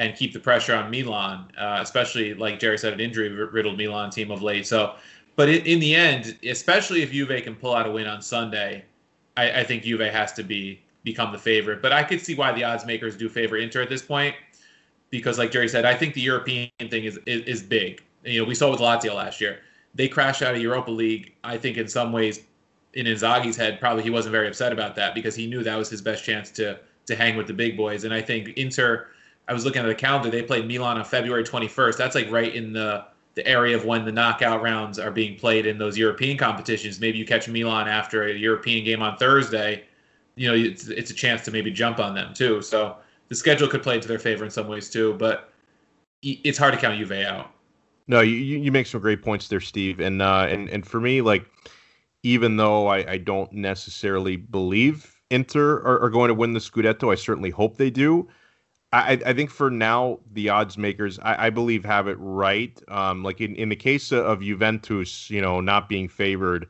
and keep the pressure on Milan, uh, especially like Jerry said, an injury riddled Milan team of late. So, but in the end, especially if Juve can pull out a win on Sunday, I, I think Juve has to be become the favorite. But I could see why the odds makers do favor Inter at this point, because like Jerry said, I think the European thing is is, is big. You know, we saw with Lazio last year. They crashed out of Europa League. I think in some ways, in Inzaghi's head, probably he wasn't very upset about that because he knew that was his best chance to to hang with the big boys. And I think Inter. I was looking at the calendar. They played Milan on February 21st. That's like right in the the area of when the knockout rounds are being played in those European competitions. Maybe you catch Milan after a European game on Thursday you know, it's, it's a chance to maybe jump on them too. So the schedule could play to their favor in some ways too, but it's hard to count Juve out. No, you, you make some great points there, Steve. And uh, and and for me, like, even though I, I don't necessarily believe Inter are, are going to win the Scudetto, I certainly hope they do. I, I think for now the odds makers I, I believe have it right. Um, like in, in the case of Juventus, you know, not being favored,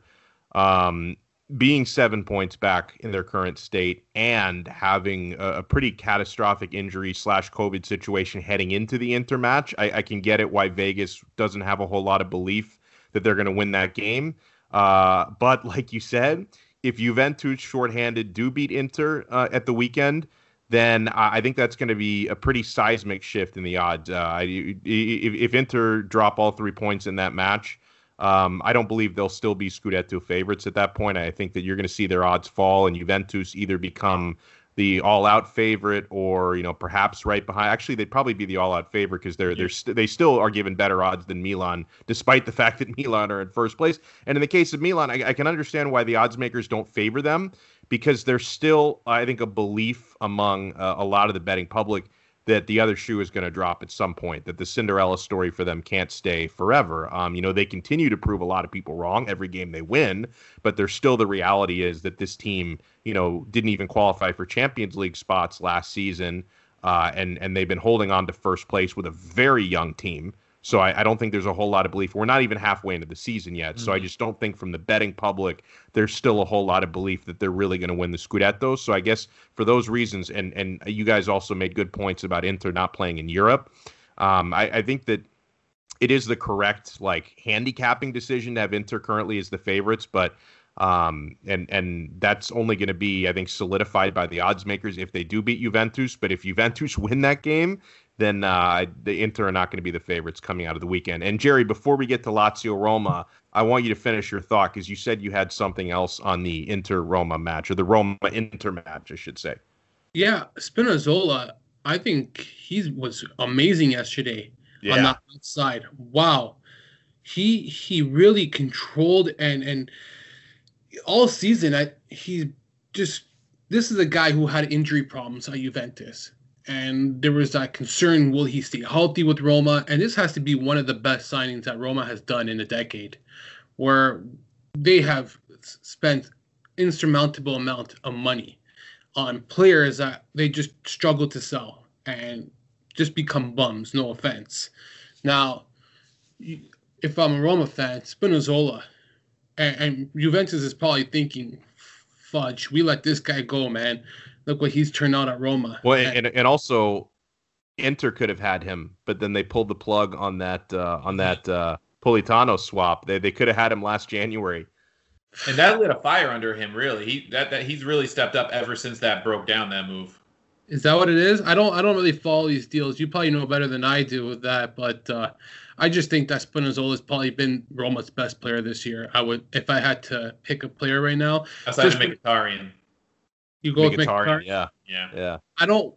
um, being seven points back in their current state and having a, a pretty catastrophic injury slash COVID situation heading into the Inter match, I, I, can get it why Vegas doesn't have a whole lot of belief that they're going to win that game. Uh, but like you said, if Juventus shorthanded do beat Inter uh, at the weekend, then I think that's going to be a pretty seismic shift in the odds. Uh, if, if Inter drop all three points in that match, um, I don't believe they'll still be Scudetto favorites at that point. I think that you're going to see their odds fall, and Juventus either become the all-out favorite, or you know perhaps right behind. Actually, they'd probably be the all-out favorite because they're they're st- they still are given better odds than Milan, despite the *laughs* fact that Milan are in first place. And in the case of Milan, I, I can understand why the odds makers don't favor them because there's still, I think, a belief among uh, a lot of the betting public that the other shoe is going to drop at some point, that the Cinderella story for them can't stay forever. Um, you know, they continue to prove a lot of people wrong every game they win, but there's still the reality is that this team, you know, didn't even qualify for Champions League spots last season. Uh, and and they've been holding on to first place with a very young team. So I, I, don't think there's a whole lot of belief. We're not even halfway into the season yet. Mm-hmm. So I mm-hmm. just don't think from the betting public there's still a whole lot of belief that they're really going to win the Scudetto. So I guess for those reasons, and and you guys also made good points about Inter not playing in Europe. Um, I, I think that it is the correct like handicapping decision to have Inter currently as the favorites, but um, and and that's only going to be, I think, solidified by the odds makers if they do beat Juventus. But if Juventus *laughs* win that game, then uh, the Inter are not going to be the favorites coming out of the weekend. And Jerry, before we get to Lazio Roma, I want you to finish your thought because you said you had something else on the Inter Roma match or the Roma Inter match, I should say. Yeah, Spinazzola, I think he was amazing yesterday yeah. on that side. Wow, he he really controlled and and all season. I he just this is a guy who had injury problems at Juventus and there was that concern will he stay healthy with Roma? And this has to be one of the best signings that Roma has done in a decade, where they have spent insurmountable amount of money on players that they just struggle to sell and just become bums. No offense. Now, if I'm a Roma fan, Spinazzola and, and Juventus is probably thinking, "Fudge, we let this guy go, man." Look what he's turned out at Roma. Well, and and also Inter could have had him, but then they pulled the plug on that uh, on that uh, Politano swap. They they could have had him last January. And that lit a fire under him. Really, he that, that he's really stepped up ever since that broke down that move. Is that what it is? I don't I don't really follow these deals. You probably know better than I do with that, but uh, I just think that Spinazzola has probably been Roma's best player this year. I would if I had to pick a player right now. Aside from Mkhitaryan. You go with Mkhitaryan, yeah, yeah, yeah. I don't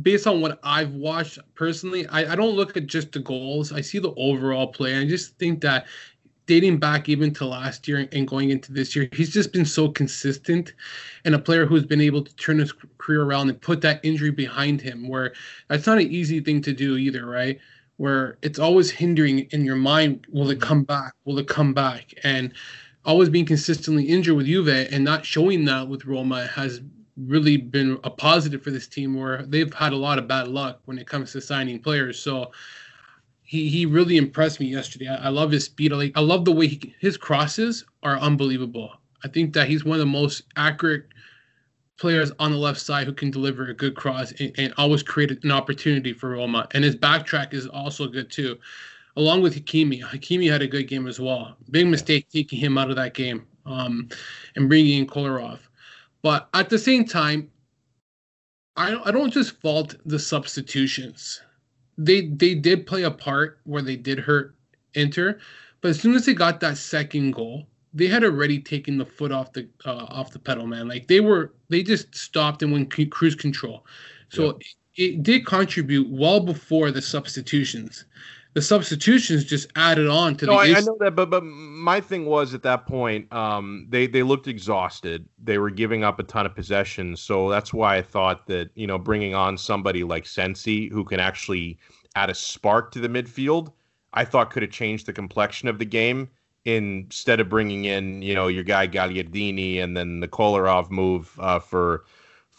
based on what I've watched personally, I, I don't look at just the goals. I see the overall play. I just think that dating back even to last year and going into this year, he's just been so consistent and a player who's been able to turn his career around and put that injury behind him, where that's not an easy thing to do either, right? Where it's always hindering in your mind, will it mm-hmm. come back? Will it come back? And always being consistently injured with Juve and not showing that with Roma has really been a positive for this team where they've had a lot of bad luck when it comes to signing players. So he he really impressed me yesterday. I, I love his speed. I, like, I love the way he, his crosses are unbelievable. I think that he's one of the most accurate players on the left side who can deliver a good cross and, and always create an opportunity for Roma. And his backtrack is also good too, along with Hakimi. Hakimi had a good game as well. Big mistake taking him out of that game um, and bringing in Kolarov. But at the same time, I don't, I don't just fault the substitutions. They they did play a part where they did hurt Inter, but as soon as they got that second goal, they had already taken the foot off the uh, off the pedal, man. Like they were they just stopped and went cruise control. So yeah. it, it did contribute well before the substitutions the substitutions just added on to no, the. I, I, know that, but but my thing was at that point, um, they they looked exhausted. They were giving up a ton of possession, so that's why I thought that you know bringing on somebody like Sensi who can actually add a spark to the midfield, I thought could have changed the complexion of the game instead of bringing in you know your guy Gagliardini and then the Kolarov move uh, for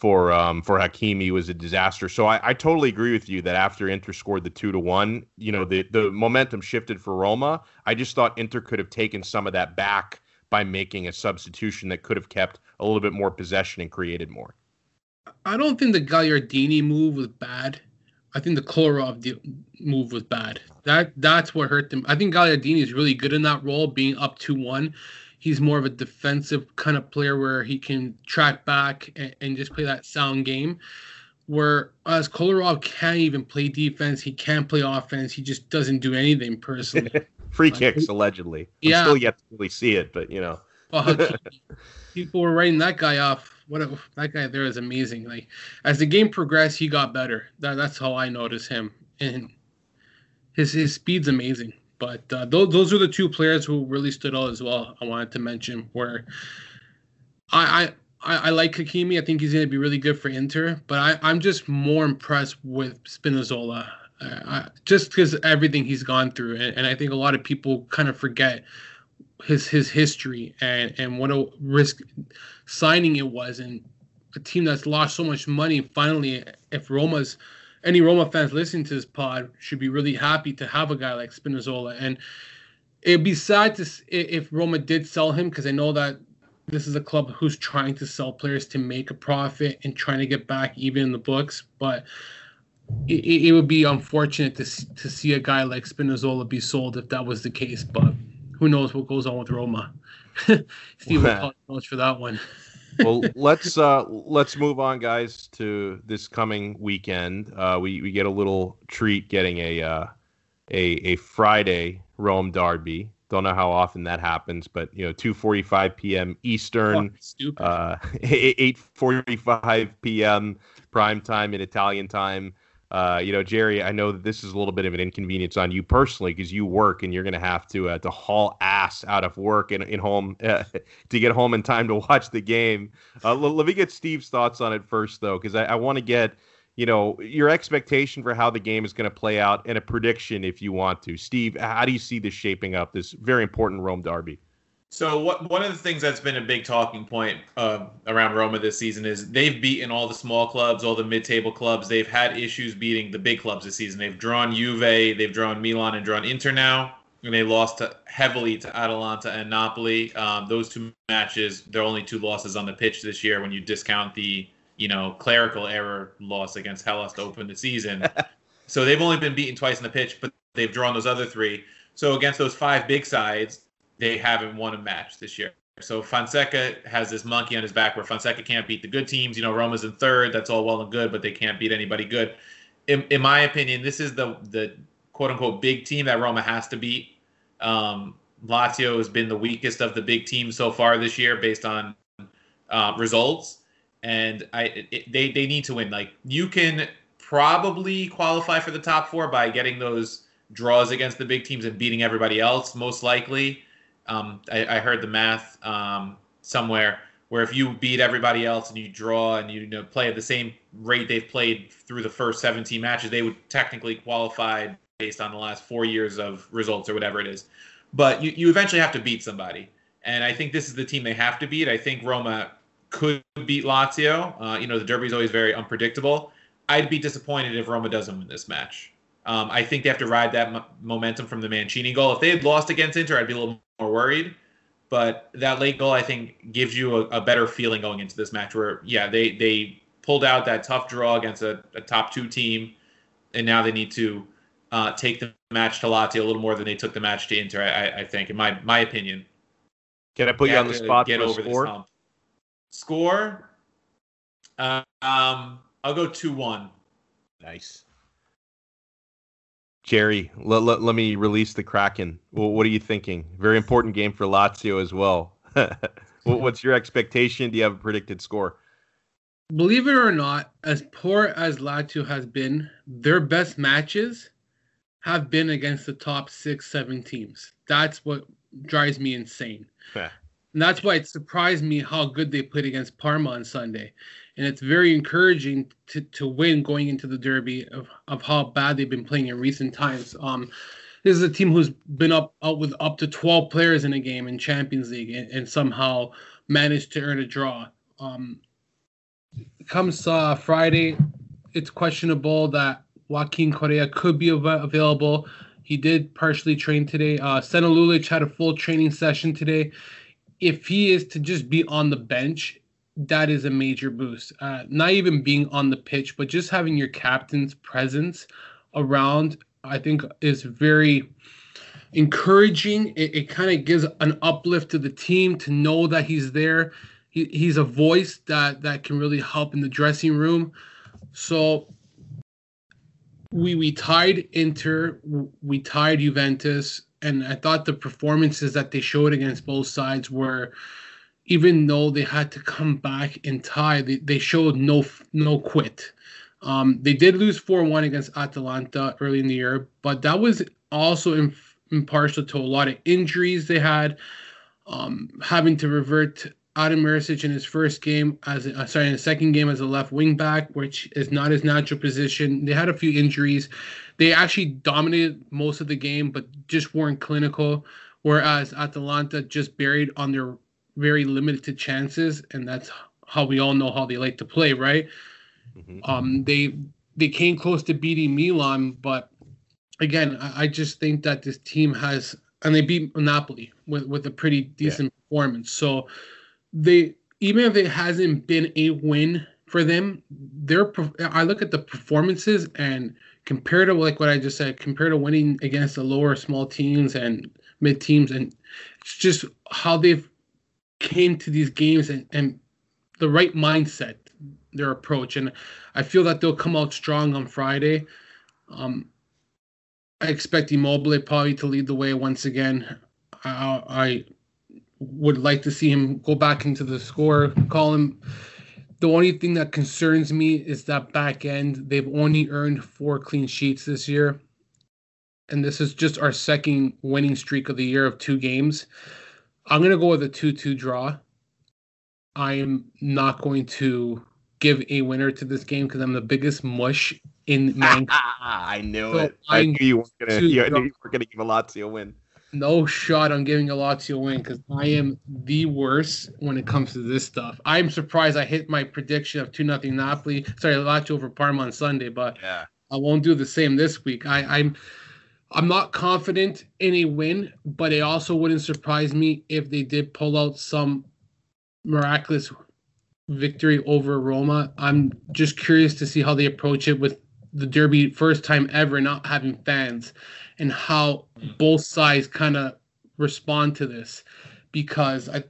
for um, for Hakimi was a disaster. So I, I totally agree with you that after Inter scored the two to one, you know the the momentum shifted for Roma. I just thought Inter could have taken some of that back by making a substitution that could have kept a little bit more possession and created more. I don't think the Gagliardini move was bad. I think the Kolarov move was bad. That that's what hurt them. I think Gagliardini is really good in that role, being up two one he's more of a defensive kind of player where he can track back and, and just play that sound game. Whereas Kolarov can't even play defense, he can't play offense. He just doesn't do anything personally. *laughs* Free like, kicks allegedly. I'm yeah, still yet to really see it, but you know. *laughs* people were writing that guy off. What a, that guy there is amazing. Like as the game progressed, he got better. That, that's how I noticed him, and his his speed's amazing. But uh, those those are the two players who really stood out as well. I wanted to mention where I I, I like Hakimi. I think he's going to be really good for Inter. But I I'm just more impressed with Spinazzola. I, just because everything he's gone through, and, and I think a lot of people kind of forget his his history and and what a risk signing it was, and a team that's lost so much money. Finally, if Roma's any Roma fans listening to this pod should be really happy to have a guy like Spinazzola. And it'd be sad to if Roma did sell him because I know that this is a club who's trying to sell players to make a profit and trying to get back even in the books. But it, it would be unfortunate to to see a guy like Spinazzola be sold if that was the case. But who knows what goes on with Roma? *laughs* Steve *laughs* will knows for that one well, let's uh, let's move on, guys, to this coming weekend. Uh, we we get a little treat getting a uh, a a Friday Rome Derby. Don't know how often that happens, but you know, 2:45 p.m. Eastern, uh, *laughs* 8:45 p.m. prime time in Italian time. Uh, you know, Jerry, I know that this is a little bit of an inconvenience on you personally because you work and you're going to have to uh, to haul ass out of work and in home uh, *laughs* to get home in time to watch the game. Uh, l- let me get Steve's thoughts on it first, though, because I, I want to get you know your expectation for how the game is going to play out and a prediction if you want to. Steve, how do you see this shaping up? This very important Rome derby. So what one of the things that's been a big talking point uh, around Roma this season is they've beaten all the small clubs, all the mid-table clubs. They've had issues beating the big clubs this season. They've drawn Juve, they've drawn Milan, and drawn Inter now, and they lost to, heavily to Atalanta and Napoli. Um, those two matches, they're only two losses on the pitch this year when you discount the you know clerical error loss against Hellas to open the season. *laughs* so they've only been beaten twice in the pitch, but they've drawn those other three. So against those five big sides, they haven't won a match this year. So Fonseca has this monkey on his back where Fonseca can't beat the good teams. You know, Roma's in third. That's all well and good, but they can't beat anybody good. In, in my opinion, this is the the quote unquote big team that Roma has to beat. Um, Lazio has been the weakest of the big teams so far this year based on uh, results, and I it, they they need to win. Like you can probably qualify for the top four by getting those draws against the big teams and beating everybody else, most likely. Um, I, I, heard the math um, somewhere where if you beat everybody else and you draw and you, you know, play at the same rate they've played through the first 17 matches, they would technically qualify based on the last four years of results or whatever it is. But you, you eventually have to beat somebody. And I think this is the team they have to beat. I think Roma could beat Lazio. Uh, you know, the derby is always very unpredictable. I'd be disappointed if Roma doesn't win this match. Um, I think they have to ride that m- momentum from the Mancini goal. If they had lost against Inter, I'd be a little more worried. But that late goal, I think, gives you a, a better feeling going into this match. Where, yeah, they they pulled out that tough draw against a, a top two team, and now they need to uh, take the match to Lazio a little more than they took the match to Inter. I, I think, in my my opinion. Can I put you on the spot get over score? This Score. Uh, um, I'll go two one. Nice. Jerry, let, let, let me release the Kraken. Well, what are you thinking? Very important game for Lazio as well. *laughs* What's your expectation? Do you have a predicted score? Believe it or not, as poor as Lazio has been, their best matches have been against the top six, seven teams. That's what drives me insane. And that's why it surprised me how good they played against Parma on Sunday and it's very encouraging to, to win going into the derby of, of how bad they've been playing in recent times. Um, this is a team who's been up out with up to 12 players in a game in Champions League and, and somehow managed to earn a draw. Um, comes uh, Friday, it's questionable that Joaquin Correa could be av- available. He did partially train today. Uh, had a full training session today. If he is to just be on the bench, that is a major boost. Uh, not even being on the pitch, but just having your captain's presence around, I think, is very encouraging. It, it kind of gives an uplift to the team to know that he's there. He, he's a voice that that can really help in the dressing room. So we we tied Inter, we tied Juventus, and I thought the performances that they showed against both sides were even though they had to come back and tie, they, they showed no no quit. Um, they did lose 4 1 against Atalanta early in the year, but that was also in, impartial to a lot of injuries they had, um, having to revert Adam Marušić in his first game as a, uh, sorry in the second game as a left wing back, which is not his natural position. They had a few injuries. They actually dominated most of the game, but just weren't clinical. Whereas Atalanta just buried on their very limited chances, and that's how we all know how they like to play, right? Mm-hmm. Um, they they came close to beating Milan, but again, I, I, just think that this team has, and they beat Napoli with with a pretty decent yeah. performance. So they even if it hasn't been a win for them, their I look at the performances and compared to like what I just said, compared to winning against the lower small teams and mid teams, and it's just how they've came to these games and, and the right mindset, their approach, and I feel that they'll come out strong on Friday. Um, I expect Immobile probably to lead the way once again. I, I would like to see him go back into the score column. The only thing that concerns me is that back end. They've only earned four clean sheets this year. And this is just our second winning streak of the year of two games. I'm going to go with a 2 2 draw. I am not going to give a winner to this game because I'm the biggest mush in man. *laughs* I knew so it. I knew you weren't going to. You weren't going to give a Lazio win. No shot on giving a Lazio win because I am the worst when it comes to this stuff. I'm surprised I hit my prediction of two nothing Napoli. Sorry, Lazio over Parma on Sunday, but yeah. I won't do the same this week. I, I'm I'm not confident in a win, but it also wouldn't surprise me if they did pull out some miraculous victory over Roma. I'm just curious to see how they approach it with the Derby first time ever not having fans and how both sides kind of respond to this because I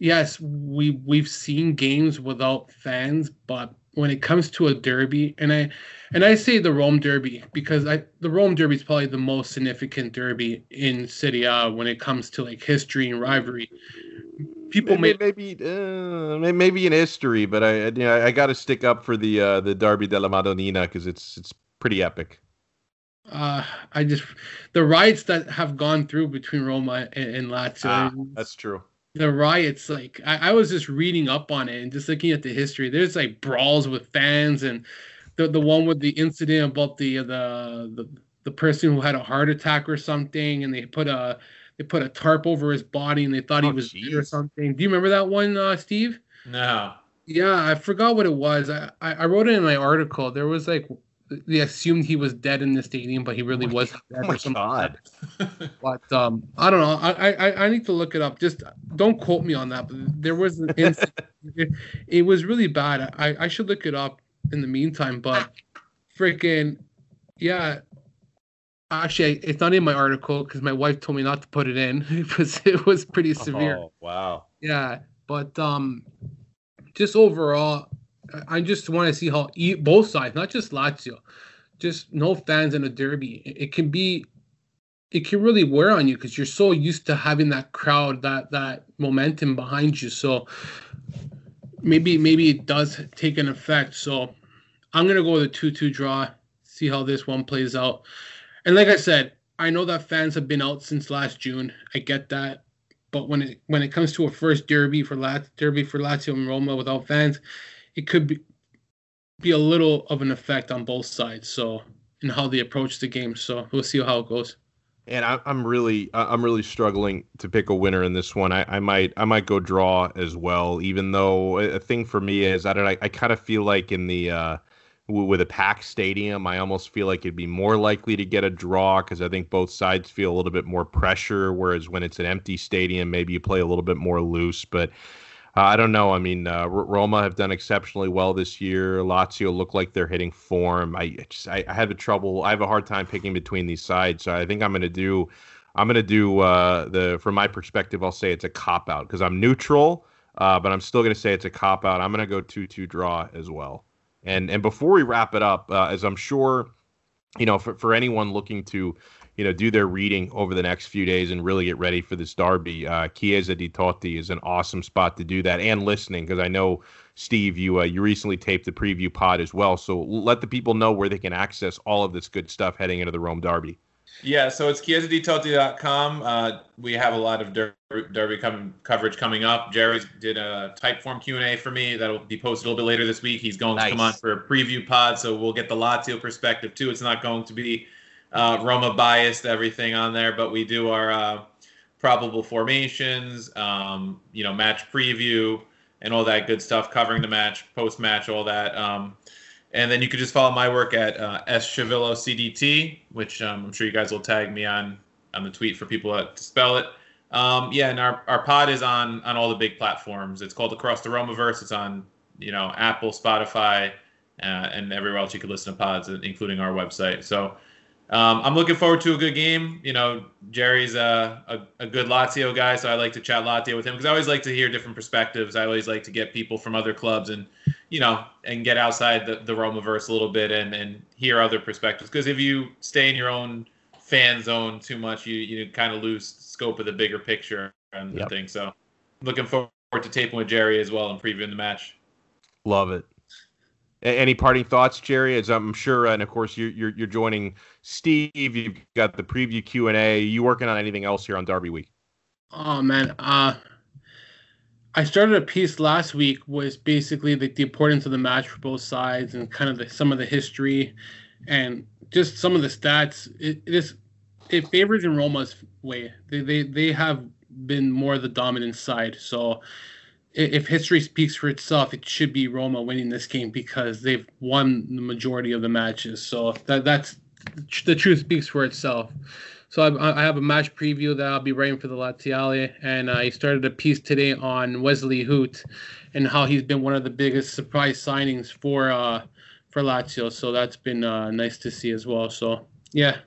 yes, we we've seen games without fans, but when it comes to a derby, and I and I say the Rome Derby because I the Rome Derby is probably the most significant derby in Serie A when it comes to like history and rivalry. people maybe may maybe, uh, maybe in history, but I you know I got to stick up for the uh, the Derby della Madonnina because it's it's pretty epic. Uh I just the riots that have gone through between Roma and, and Lazio. Ah, that's true. the riots like I, I was just reading up on it and just looking at the history there's like brawls with fans and the the one with the incident about the the the, the person who had a heart attack or something and they put a they put a tarp over his body and they thought he Oh, was dead or something do you remember that one uh steve No. yeah i forgot what it was i i I wrote it in my article there was like they assumed he was dead in the stadium but he really my wasn't *laughs* dead Oh my god! *laughs* but um, I don't know. I, I I need to look it up. Just don't quote me on that. But there was an *laughs* incident. it, it was really bad. I I should look it up in the meantime. But freaking yeah. Actually, it's not in my article because my wife told me not to put it in. because it was pretty severe. Oh, wow. Yeah, but um, just overall, I- just want to see how e- both sides, not just Lazio, just no fans in a derby. It, it can be, it can really wear on you because you're so used to having that crowd, that that momentum behind you. So maybe maybe it does take an effect. So I'm gonna go with a two-two draw. See how this one plays out. And like I said, I know that fans have been out since last June. I get that but when it when it comes to a first derby for Lat derby for Lazio and Roma without fans, it could be be a little of an effect on both sides. So and how they approach the game. So we'll see how it goes. And I, I'm really, I'm really struggling to pick a winner in this one. I, I might, I might go draw as well. Even though a thing for me is, I don't, I, I kind of feel like in the, uh, with a packed stadium, I almost feel like it'd be more likely to get a draw because I think both sides feel a little bit more pressure. Whereas when it's an empty stadium, maybe you play a little bit more loose. But uh, I don't know. I mean, uh, Roma have done exceptionally well this year. Lazio look like they're hitting form. I I just I, I have a trouble. I have a hard time picking between these sides. So I think I'm going to do. I'm going to do uh, the. From my perspective, I'll say it's a cop out because I'm neutral, uh, but I'm still going to say it's a cop out. I'm going to go two two draw as well. And and before we wrap it up, uh, as I'm sure, you know, for for anyone looking to you know, do their reading over the next few days and really get ready for this derby. Uh, Chiesa di Totti is an awesome spot to do that, and listening because I know Steve, you uh, you recently taped the preview pod as well. So let the people know where they can access all of this good stuff heading into the Rome derby. Yeah, so it's chiesaditotti.com. Uh, we have a lot of der- derby com- coverage coming up. Jerry did a type form Q&A for me that'll be posted a little bit later this week. He's going to come on for a preview pod, so we'll get the Lazio perspective too. It's not going to be uh, Roma biased, everything on there, but we do our uh, probable formations, um, you know, match preview, and all that good stuff, covering the match, post match, all that. Um, and then you could just follow my work at uh, S Chavillo CDT, which um, I'm sure you guys will tag me on on the tweet for people to spell it. Um, yeah, and our, our pod is on on all the big platforms. It's called Across the Romaverse. It's on you know Apple, Spotify, uh, and everywhere else you could listen to pods, including our website. So um, I'm looking forward to a good game. You know, Jerry's a, a, a good Lazio guy, so I like to chat Lazio with him because I always like to hear different perspectives. I always like to get people from other clubs and you know and get outside the, the Romaverse a little bit and, and hear other perspectives. Because if you stay in your own fan zone too much, you you kind of lose scope of the bigger picture and Yep. thing. So looking forward to taping with Jerry as well and previewing the match. Love it. Any parting thoughts, Jerry? As I'm sure, and of course you're you're, you're joining Steve. You've got the preview Q and A. You working on anything else here on Derby Week? Oh man, uh I started a piece last week was basically the, the importance of the match for both sides and kind of the, some of the history and just some of the stats. It, it is it favors in Roma's way. They, they they have been more the dominant side. So if history speaks for itself, it should be Roma winning this game because they've won the majority of the matches. So that that's the truth speaks for itself. So I, I have a match preview that I'll be writing for the Laziale, and I started a piece today on Wesley Hoedt and how he's been one of the biggest surprise signings for uh, for Lazio. So that's been uh, nice to see as well. So yeah,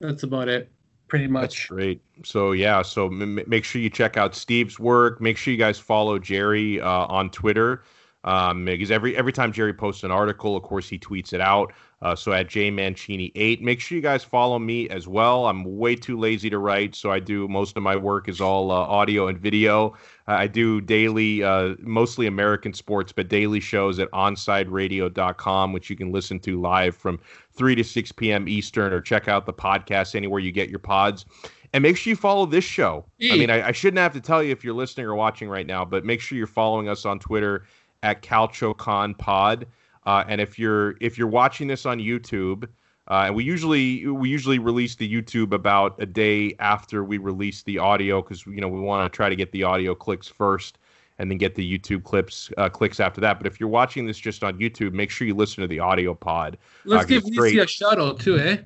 that's about it, pretty That's much. great. So yeah, so m- make sure you check out Steve's work. Make sure you guys follow Jerry uh, on Twitter. um, because every every time Jerry posts an article, of course he tweets it out. Uh, so at jmancini8, make sure you guys follow me as well. I'm way too lazy to write, so I do most of my work is all uh, audio and video. I do daily, uh, mostly American sports, but daily shows at onsideradio.com, which you can listen to live from 3 to 6 p.m. Eastern, or check out the podcast anywhere you get your pods. And make sure you follow this show. I mean, I, I shouldn't have to tell you if you're listening or watching right now, but make sure you're following us on Twitter at CalcioConPod. Pod. Uh, and if you're if you're watching this on YouTube, uh, and we usually we usually release the YouTube about a day after we release the audio because you know we want to try to get the audio clicks first and then get the YouTube clips uh, clicks after that. But if you're watching this just on YouTube, make sure you listen to the audio pod. Let's uh, give Lisi a shout out too, eh?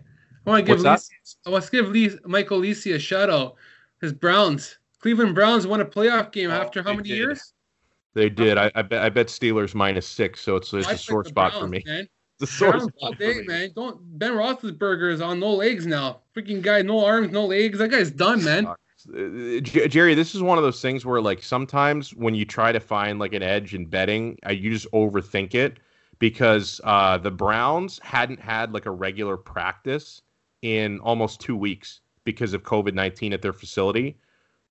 I want to give Lisi, let's give Lee, Michael Lisi a shout out. His Browns, Cleveland Browns won a playoff game oh, after how many did. years? They did. I, I, bet. I bet Steelers minus six. So it's, it's a sore spot Browns, for me. Man. *laughs* It's a sore spot day, for me. man. Don't Ben Roethlisberger is on no legs now. Freaking guy, no arms, no legs. That guy's done, man. Uh, Jerry, this is one of those things where like sometimes when you try to find like an edge in betting, uh, you just overthink it because uh, the Browns hadn't had like a regular practice in almost two weeks because of COVID nineteen at their facility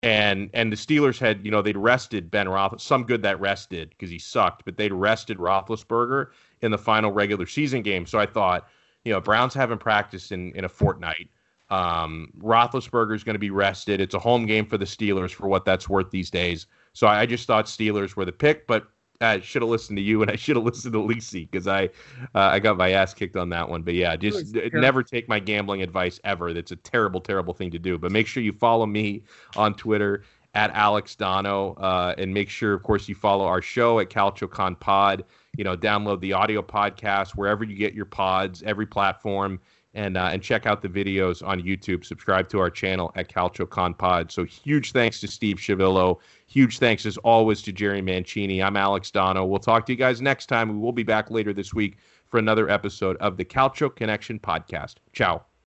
and and the Steelers had you know they'd rested Ben Roth some good that rested because he sucked, but they'd rested Roethlisberger in the final regular season game. So I thought you know Browns haven't practiced in in a fortnight. Um, Roethlisberger is going to be rested. It's a home game for the Steelers for what that's worth these days. So I, I just thought Steelers were the pick, but I should have listened to you and I should have listened to Lisi because I uh, I got my ass kicked on that one. But yeah, just never take my gambling advice ever. That's a terrible, terrible thing to do. But make sure you follow me on Twitter at Alex Dono, uh, and make sure, of course, you follow our show at CalcioCon Pod. You know, download the audio podcast wherever you get your pods, every platform and uh, and check out the videos on YouTube. Subscribe to our channel at Calcio Con Pod. So huge thanks to Steve Chavillo. Huge thanks as always to Jerry Mancini. I'm Alex Dono. We'll talk to you guys next time. We will be back later this week for another episode of the Calcio Connection podcast. Ciao.